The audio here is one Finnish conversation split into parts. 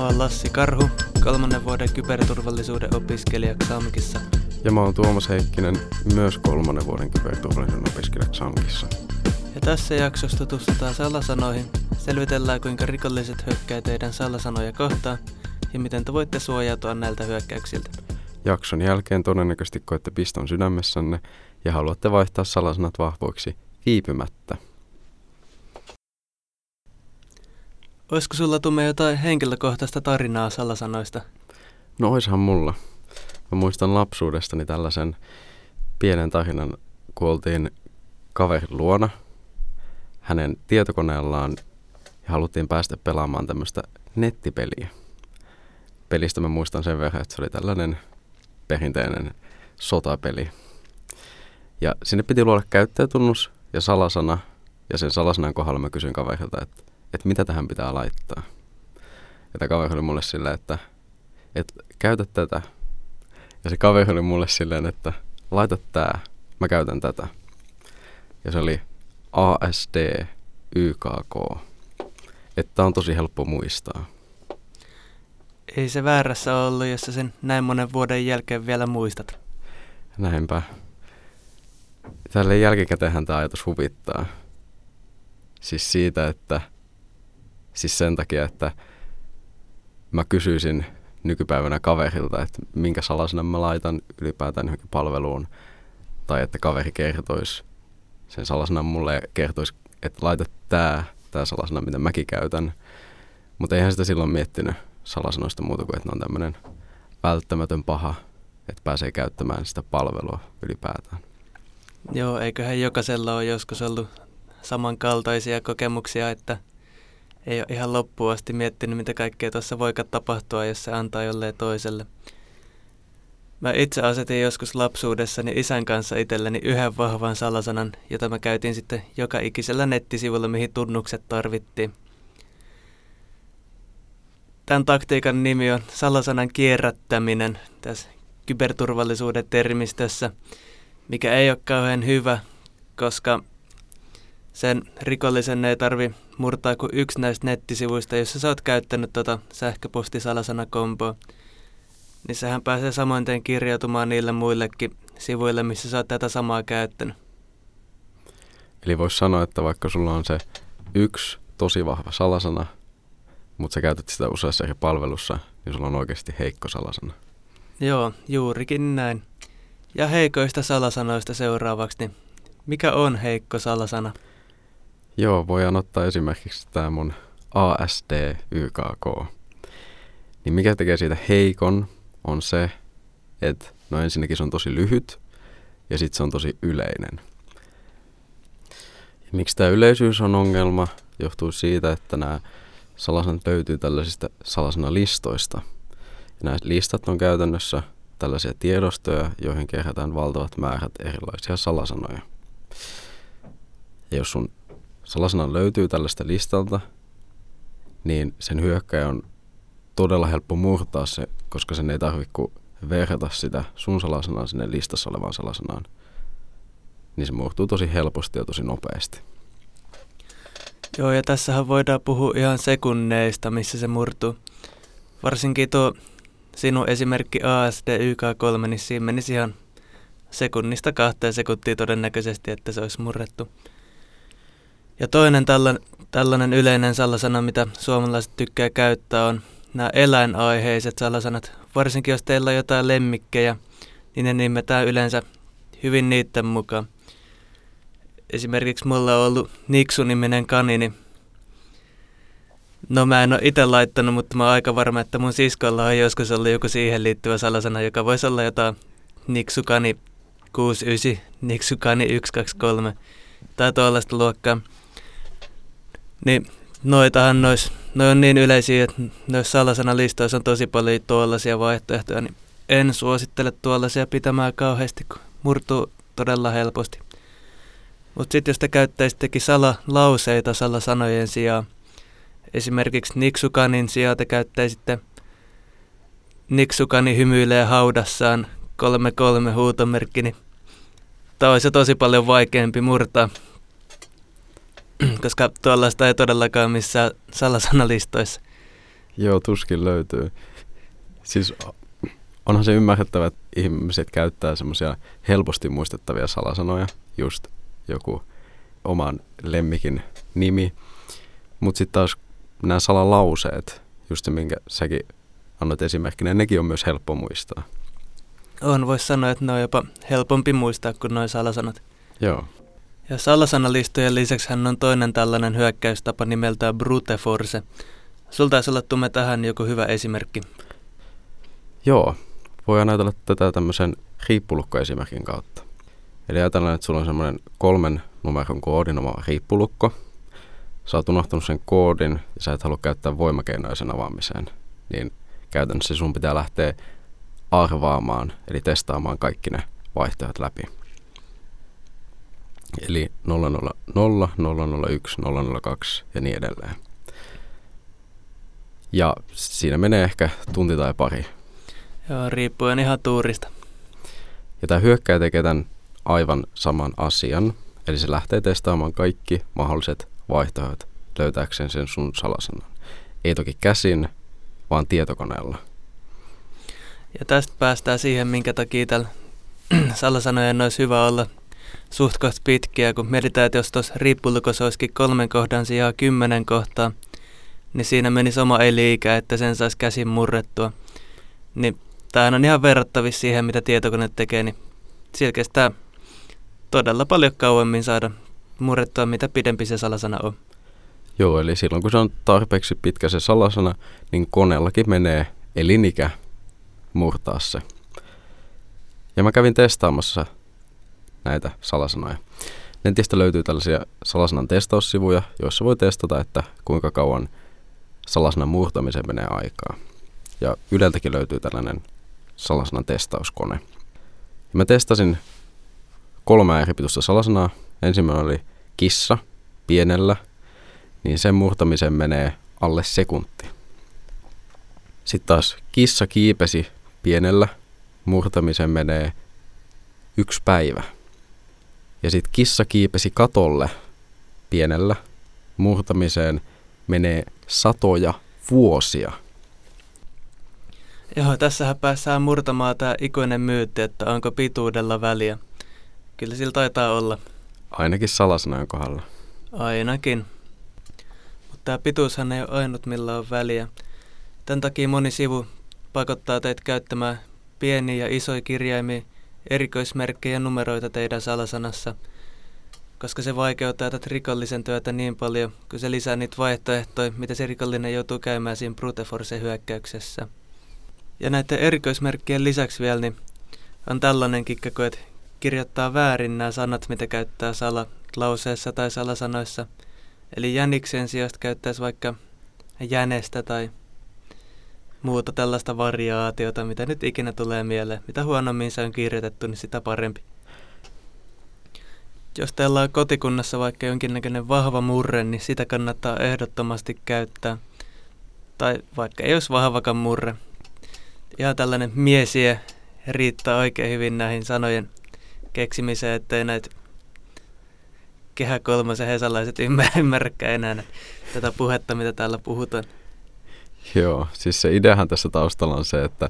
Mä oon Lassi Karhu, kolmannen vuoden kyberturvallisuuden opiskelija XAMKissa. Ja mä oon Tuomas Heikkinen, myös kolmannen vuoden kyberturvallisuuden opiskelija XAMKissa. Ja tässä jaksossa tutustutaan salasanoihin, selvitellään kuinka rikolliset hyökkää teidän salasanoja kohtaan ja miten te voitte suojautua näiltä hyökkäyksiltä. Jakson jälkeen todennäköisesti koette piston sydämessänne ja haluatte vaihtaa salasanat vahvoiksi viipymättä. Olisiko sulla tumme jotain henkilökohtaista tarinaa salasanoista? No oishan mulla. Mä muistan lapsuudestani tällaisen pienen tarinan, kun oltiin kaverin luona hänen tietokoneellaan ja haluttiin päästä pelaamaan tämmöistä nettipeliä. Pelistä mä muistan sen verran, että se oli tällainen perinteinen sotapeli. Ja sinne piti luoda käyttäjätunnus ja salasana, ja sen salasanan kohdalla mä kysyin kaverilta, että, että mitä tähän pitää laittaa. Ja tämä kaveri oli mulle silleen, että, että käytä tätä. Ja se kaveri oli mulle silleen, että laita tää, mä käytän tätä. Ja se oli ASD YKK. Että on tosi helppo muistaa. Ei se väärässä ollut, jos sä sen näin monen vuoden jälkeen vielä muistat. Näinpä. Tälle jälkikäteenhän tämä ajatus huvittaa. Siis siitä, että siis sen takia, että mä kysyisin nykypäivänä kaverilta, että minkä salasena mä laitan ylipäätään johonkin palveluun, tai että kaveri kertoisi sen salasena mulle kertoisi, että laita tämä, tämä salasana, mitä mäkin käytän. Mutta eihän sitä silloin miettinyt salasanoista muuta kuin, että ne on tämmöinen välttämätön paha, että pääsee käyttämään sitä palvelua ylipäätään. Joo, eiköhän jokaisella ole joskus ollut samankaltaisia kokemuksia, että ei ole ihan loppuun asti miettinyt, mitä kaikkea tuossa voi tapahtua, jos se antaa jolleen toiselle. Mä itse asetin joskus lapsuudessani isän kanssa itselleni yhden vahvan salasanan, jota mä käytin sitten joka ikisellä nettisivulla, mihin tunnukset tarvittiin. Tämän taktiikan nimi on salasanan kierrättäminen tässä kyberturvallisuuden termistössä, mikä ei ole kauhean hyvä, koska sen rikollisen ei tarvi murtaa kuin yksi näistä nettisivuista, jossa sä oot käyttänyt tota sähköpostisalasanakomboa. Niin sehän pääsee samoin kirjautumaan niille muillekin sivuille, missä sä oot tätä samaa käyttänyt. Eli voisi sanoa, että vaikka sulla on se yksi tosi vahva salasana, mutta sä käytät sitä useassa eri palvelussa, niin sulla on oikeasti heikko salasana. Joo, juurikin näin. Ja heikoista salasanoista seuraavaksi, niin mikä on heikko salasana? Joo, voidaan ottaa esimerkiksi tämä mun ASD YKK. Niin mikä tekee siitä heikon on se, että no ensinnäkin se on tosi lyhyt ja sitten se on tosi yleinen. Ja miksi tämä yleisyys on ongelma, johtuu siitä, että nämä salasanat löytyy tällaisista salasanalistoista. Ja nämä listat on käytännössä tällaisia tiedostoja, joihin kerätään valtavat määrät erilaisia salasanoja. Ja jos sun salasana löytyy tällaista listalta, niin sen hyökkäjä on todella helppo murtaa se, koska sen ei tarvitse kuin verrata sitä sun salasanaa sinne listassa olevaan salasanaan. Niin se murtuu tosi helposti ja tosi nopeasti. Joo, ja tässähän voidaan puhua ihan sekunneista, missä se murtuu. Varsinkin tuo sinun esimerkki ASD YK3, niin siinä menisi ihan sekunnista kahteen sekuntia todennäköisesti, että se olisi murrettu. Ja toinen tällainen, tällainen yleinen salasana, mitä suomalaiset tykkää käyttää, on nämä eläinaiheiset salasanat. Varsinkin jos teillä on jotain lemmikkejä, niin ne nimetään yleensä hyvin niiden mukaan. Esimerkiksi mulla on ollut Niksu-niminen kanini. No mä en ole itse laittanut, mutta mä oon aika varma, että mun siskolla on joskus ollut joku siihen liittyvä salasana, joka voisi olla jotain Niksukani 69, Niksukani 123 tai tuollaista luokkaa. Niin noitahan nois, noi on niin yleisiä, että noissa salasanalistoissa on tosi paljon tuollaisia vaihtoehtoja, niin en suosittele tuollaisia pitämään kauheasti, kun murtuu todella helposti. Mutta sitten jos te käyttäisittekin salalauseita salasanojen sijaan, esimerkiksi Niksukanin sijaan te käyttäisitte Niksukani hymyilee haudassaan kolme kolme huutomerkki, niin tämä olisi tosi paljon vaikeampi murtaa. koska tuollaista ei todellakaan missään salasanalistoissa. Joo, tuskin löytyy. Siis onhan se ymmärrettävä, että ihmiset käyttää semmoisia helposti muistettavia salasanoja, just joku oman lemmikin nimi. Mutta sitten taas nämä salalauseet, just se minkä säkin annat esimerkkinä, nekin on myös helppo muistaa. On, voisi sanoa, että ne on jopa helpompi muistaa kuin noin salasanat. Joo. Ja salasanalistojen lisäksi hän on toinen tällainen hyökkäystapa nimeltään brute force. Sulta taisi olla tumme tähän joku hyvä esimerkki. Joo, voi ajatella tätä tämmöisen riippulukkoesimerkin kautta. Eli ajatellaan, että sulla on semmoinen kolmen numeron koodin oma riippulukko. Sä oot unohtanut sen koodin ja sä et halua käyttää voimakeinoja sen avaamiseen. Niin käytännössä sun pitää lähteä arvaamaan, eli testaamaan kaikki ne vaihtoehdot läpi. Eli 000, 001, 002 ja niin edelleen. Ja siinä menee ehkä tunti tai pari. Joo, riippuen ihan tuurista. Ja tämä hyökkäjä tekee tämän aivan saman asian. Eli se lähtee testaamaan kaikki mahdolliset vaihtoehdot löytääkseen sen sun salasanan. Ei toki käsin, vaan tietokoneella. Ja tästä päästään siihen, minkä takia tällä salasanojen olisi hyvä olla suht pitkiä, kun mietitään, että jos tuossa riippulukossa olisikin kolmen kohdan sijaan kymmenen kohtaa, niin siinä menisi oma eliikä, että sen saisi käsin murrettua. Niin tämähän on ihan verrattavissa siihen, mitä tietokone tekee, niin siellä kestää todella paljon kauemmin saada murrettua, mitä pidempi se salasana on. Joo, eli silloin kun se on tarpeeksi pitkä se salasana, niin koneellakin menee elinikä murtaa se. Ja mä kävin testaamassa näitä salasanoja. Netistä löytyy tällaisia salasanan testaussivuja, joissa voi testata, että kuinka kauan salasanan murtamiseen menee aikaa. Ja Yleltäkin löytyy tällainen salasanan testauskone. Ja mä testasin kolme eri pituista salasanaa. Ensimmäinen oli kissa, pienellä, niin sen murtamiseen menee alle sekunti. Sitten taas kissa kiipesi pienellä, murtamisen menee yksi päivä. Ja sitten kissa kiipesi katolle pienellä, murtamiseen menee satoja vuosia. Joo, tässähän päässään murtamaan tämä ikuinen myytti, että onko pituudella väliä. Kyllä sillä taitaa olla. Ainakin salasanojen kohdalla. Ainakin. Mutta tämä pituushan ei ole ainut, millä on väliä. Tämän takia moni sivu pakottaa teitä käyttämään pieniä ja isoja kirjaimia, erikoismerkkejä numeroita teidän salasanassa, koska se vaikeuttaa tätä rikollisen työtä niin paljon, kun se lisää niitä vaihtoehtoja, mitä se rikollinen joutuu käymään siinä brute force hyökkäyksessä. Ja näiden erikoismerkkien lisäksi vielä niin on tällainen kikka, että kirjoittaa väärin nämä sanat, mitä käyttää sala lauseessa tai salasanoissa. Eli jäniksen sijasta käyttäisi vaikka jänestä tai muuta tällaista variaatiota, mitä nyt ikinä tulee mieleen. Mitä huonommin se on kirjoitettu, niin sitä parempi. Jos teillä on kotikunnassa vaikka jonkinnäköinen vahva murre, niin sitä kannattaa ehdottomasti käyttää. Tai vaikka ei olisi vahvakaan murre. Ihan tällainen miesiä riittää oikein hyvin näihin sanojen keksimiseen, ettei näitä kehä hesalaiset ymmärräkään enää tätä puhetta, mitä täällä puhutaan. Joo, siis se ideahan tässä taustalla on se, että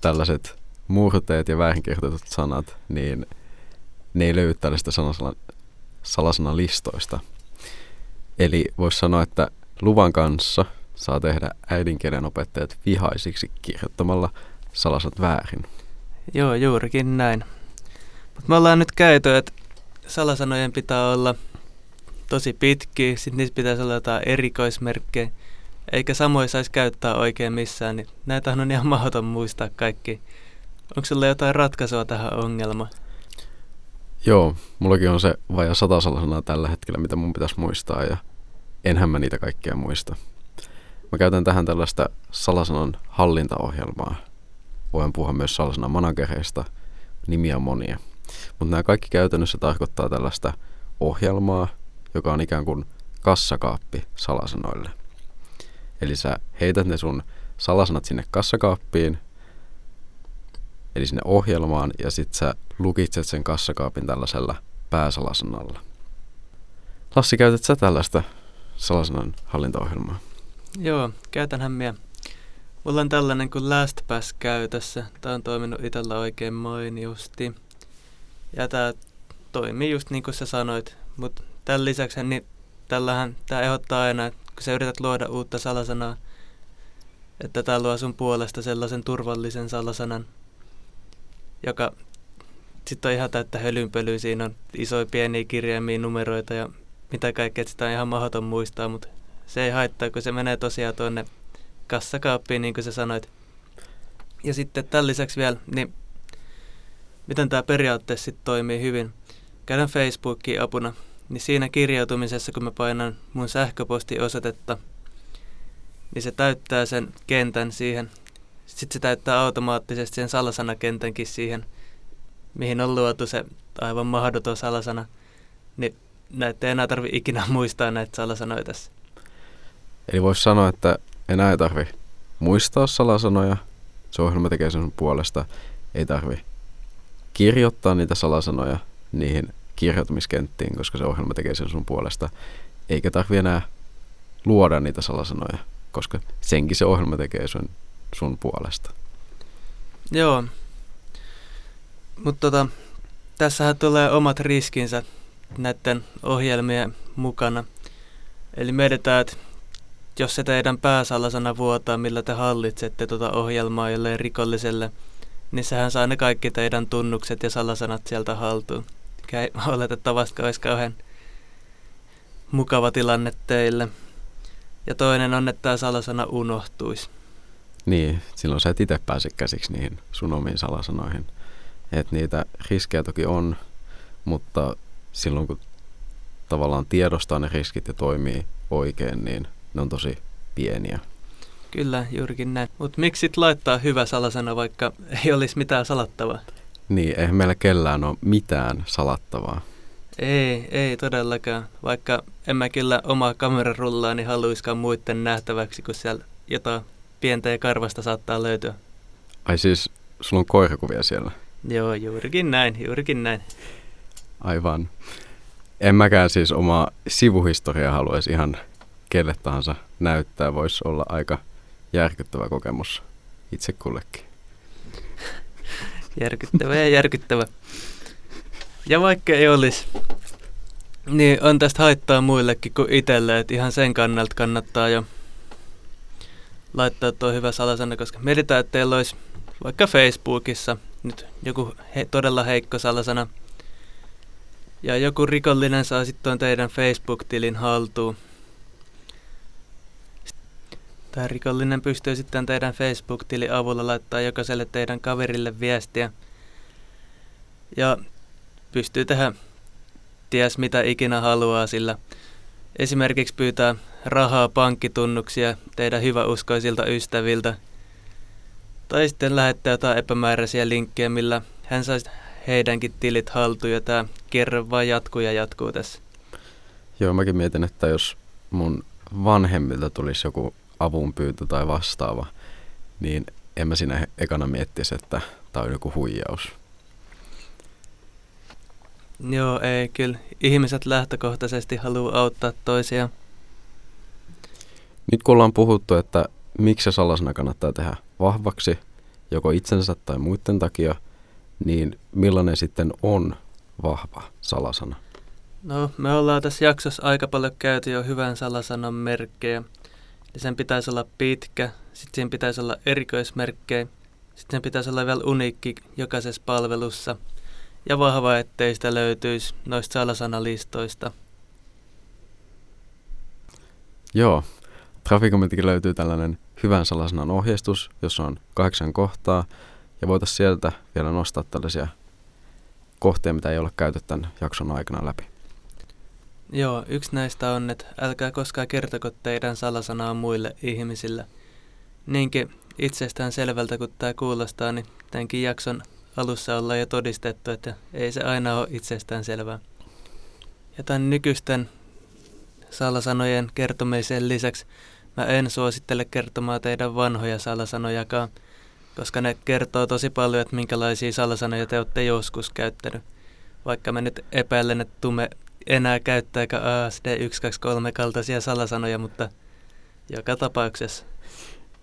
tällaiset murteet ja väärinkirjoitetut sanat, niin ne ei löydy tällaista salasanan, listoista. Eli voisi sanoa, että luvan kanssa saa tehdä äidinkielen opettajat vihaisiksi kirjoittamalla salasanat väärin. Joo, juurikin näin. Mutta me ollaan nyt käyty, että salasanojen pitää olla tosi pitkiä, sitten niissä pitäisi olla jotain erikoismerkkejä eikä samoin saisi käyttää oikein missään, niin näitähän on ihan mahdoton muistaa kaikki. Onko sulla jotain ratkaisua tähän ongelmaan? Joo, mullakin on se vajaa sata sanaa tällä hetkellä, mitä mun pitäisi muistaa ja enhän mä niitä kaikkia muista. Mä käytän tähän tällaista salasanan hallintaohjelmaa. Voin puhua myös salasanan managereista, nimiä monia. Mutta nämä kaikki käytännössä tarkoittaa tällaista ohjelmaa, joka on ikään kuin kassakaappi salasanoille. Eli sä heität ne sun salasanat sinne kassakaappiin, eli sinne ohjelmaan, ja sit sä lukitset sen kassakaapin tällaisella pääsalasanalla. Lassi, käytät sä tällaista salasanan hallintaohjelmaa? Joo, käytänhän minä. Mulla on tällainen kuin LastPass käytössä. Tämä on toiminut itsellä oikein mainiosti. Ja tämä toimii just niin kuin sä sanoit. Mutta tämän lisäksi niin tällähän tämä ehdottaa aina, että kun sä yrität luoda uutta salasanaa, että tämä luo sun puolesta sellaisen turvallisen salasanan, joka sitten on ihan täyttä hölynpölyä. Siinä on isoja pieniä kirjaimia, numeroita ja mitä kaikkea, sitä on ihan mahdoton muistaa, mutta se ei haittaa, kun se menee tosiaan tuonne kassakaappiin, niin kuin sä sanoit. Ja sitten tämän lisäksi vielä, niin miten tämä periaatteessa sitten toimii hyvin. Käydään Facebookiin apuna, niin siinä kirjautumisessa, kun mä painan mun sähköpostiosoitetta, niin se täyttää sen kentän siihen. Sitten se täyttää automaattisesti sen salasanakentänkin siihen, mihin on luotu se aivan mahdoton salasana. Niin näitä ei enää tarvitse ikinä muistaa näitä salasanoja tässä. Eli voisi sanoa, että enää ei tarvi muistaa salasanoja. Se ohjelma tekee sen puolesta. Ei tarvi kirjoittaa niitä salasanoja niihin kirjoitumiskenttiin, koska se ohjelma tekee sen sun puolesta. Eikä tarvi enää luoda niitä salasanoja, koska senkin se ohjelma tekee sun, sun puolesta. Joo. Mutta tota, tässähän tulee omat riskinsä näiden ohjelmien mukana. Eli mietitään, että jos se teidän pääsalasana vuotaa, millä te hallitsette tuota ohjelmaa jolleen rikolliselle, niin sehän saa ne kaikki teidän tunnukset ja salasanat sieltä haltuun. Ei oletettavasti olisi kauhean mukava tilanne teille. Ja toinen on, että tämä salasana unohtuisi. Niin, silloin sä et itse pääse käsiksi niihin sun omiin salasanoihin. Että niitä riskejä toki on, mutta silloin kun tavallaan tiedostaa ne riskit ja toimii oikein, niin ne on tosi pieniä. Kyllä, juurikin näin. Mutta miksi sit laittaa hyvä salasana, vaikka ei olisi mitään salattavaa? Niin, eihän meillä kellään ole mitään salattavaa. Ei, ei todellakaan. Vaikka en mä kyllä omaa kamerarullaani niin haluiskaan muiden nähtäväksi, kun siellä jotain pientä ja karvasta saattaa löytyä. Ai siis, sulla on koirakuvia siellä? Joo, juurikin näin, juurikin näin. Aivan. En mäkään siis omaa sivuhistoriaa haluaisi ihan kelle tahansa näyttää. Voisi olla aika järkyttävä kokemus itse kullekin. Järkyttävä ja järkyttävä. Ja vaikka ei olisi, niin on tästä haittaa muillekin kuin itselle, että ihan sen kannalta kannattaa jo laittaa tuo hyvä salasana, koska mietitään, että teillä olisi vaikka Facebookissa nyt joku he, todella heikko salasana, ja joku rikollinen saa sitten teidän Facebook-tilin haltuun. Tämä rikollinen pystyy sitten teidän Facebook-tilin avulla laittaa jokaiselle teidän kaverille viestiä. Ja pystyy tehdä ties mitä ikinä haluaa sillä. Esimerkiksi pyytää rahaa pankkitunnuksia teidän hyväuskoisilta ystäviltä. Tai sitten lähettää jotain epämääräisiä linkkejä, millä hän saisi heidänkin tilit haltuun ja tämä kierre vaan jatkuu ja jatkuu tässä. Joo, mäkin mietin, että jos mun vanhemmilta tulisi joku avunpyyntö tai vastaava, niin en mä siinä ekana miettisi, että tämä on joku huijaus. Joo, ei kyllä. Ihmiset lähtökohtaisesti haluaa auttaa toisia. Nyt kun ollaan puhuttu, että miksi se salasana kannattaa tehdä vahvaksi, joko itsensä tai muiden takia – niin millainen sitten on vahva salasana? No, me ollaan tässä jaksossa aika paljon käyty jo hyvän salasanan merkkejä. Ja sen pitäisi olla pitkä, sitten siinä pitäisi olla erikoismerkkejä, sitten sen pitäisi olla vielä uniikki jokaisessa palvelussa. Ja vahva, ettei sitä löytyisi noista salasanalistoista. Joo, Trafikometikin löytyy tällainen hyvän salasanan ohjeistus, jossa on kahdeksan kohtaa – ja voitaisiin sieltä vielä nostaa tällaisia kohtia, mitä ei ole käyty tämän jakson aikana läpi. Joo, yksi näistä on, että älkää koskaan kertoko teidän salasanaa muille ihmisille. Niinkin itsestään selvältä kuin tämä kuulostaa, niin tämänkin jakson alussa ollaan jo todistettu, että ei se aina ole itsestään selvää. Ja tämän nykyisten salasanojen kertomisen lisäksi mä en suosittele kertomaan teidän vanhoja salasanojakaan – koska ne kertoo tosi paljon, että minkälaisia salasanoja te olette joskus käyttänyt. Vaikka mä nyt epäilen, että tumme enää käyttääkö ASD 123 kaltaisia salasanoja, mutta joka tapauksessa.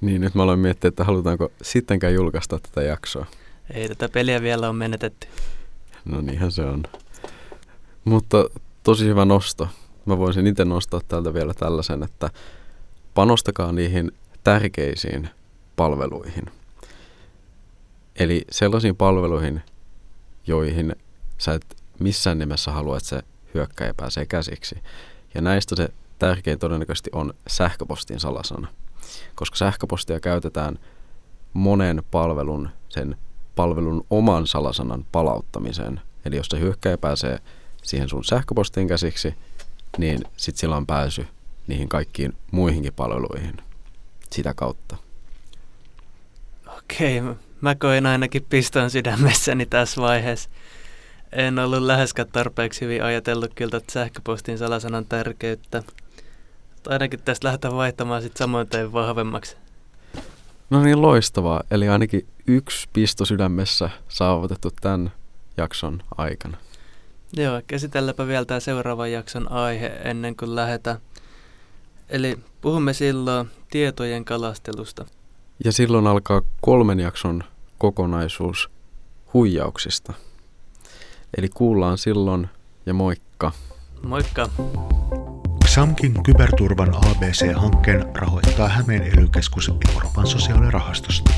Niin, nyt mä aloin miettiä, että halutaanko sittenkään julkaista tätä jaksoa. Ei tätä peliä vielä on menetetty. No niinhän se on. Mutta tosi hyvä nosto. Mä voisin itse nostaa täältä vielä tällaisen, että panostakaa niihin tärkeisiin palveluihin. Eli sellaisiin palveluihin, joihin sä et missään nimessä halua, että se hyökkäjä pääsee käsiksi. Ja näistä se tärkein todennäköisesti on sähköpostin salasana, koska sähköpostia käytetään monen palvelun, sen palvelun oman salasanan palauttamiseen. Eli jos se hyökkäjä pääsee siihen sun sähköpostiin käsiksi, niin sit sillä on pääsy niihin kaikkiin muihinkin palveluihin sitä kautta. Okei, mä koin ainakin piston sydämessäni tässä vaiheessa. En ollut läheskään tarpeeksi hyvin ajatellut kyllä sähköpostin salasanan tärkeyttä. Mutta ainakin tästä lähdetään vaihtamaan sitten samoin tein vahvemmaksi. No niin, loistavaa. Eli ainakin yksi pisto sydämessä saavutettu tämän jakson aikana. Joo, käsitelläpä vielä tämä seuraavan jakson aihe ennen kuin lähdetään. Eli puhumme silloin tietojen kalastelusta. Ja silloin alkaa kolmen jakson kokonaisuus huijauksista. Eli kuullaan silloin ja moikka. Moikka! XAMKin kyberturvan ABC-hankkeen rahoittaa Hämeen ely Euroopan sosiaalirahastosta.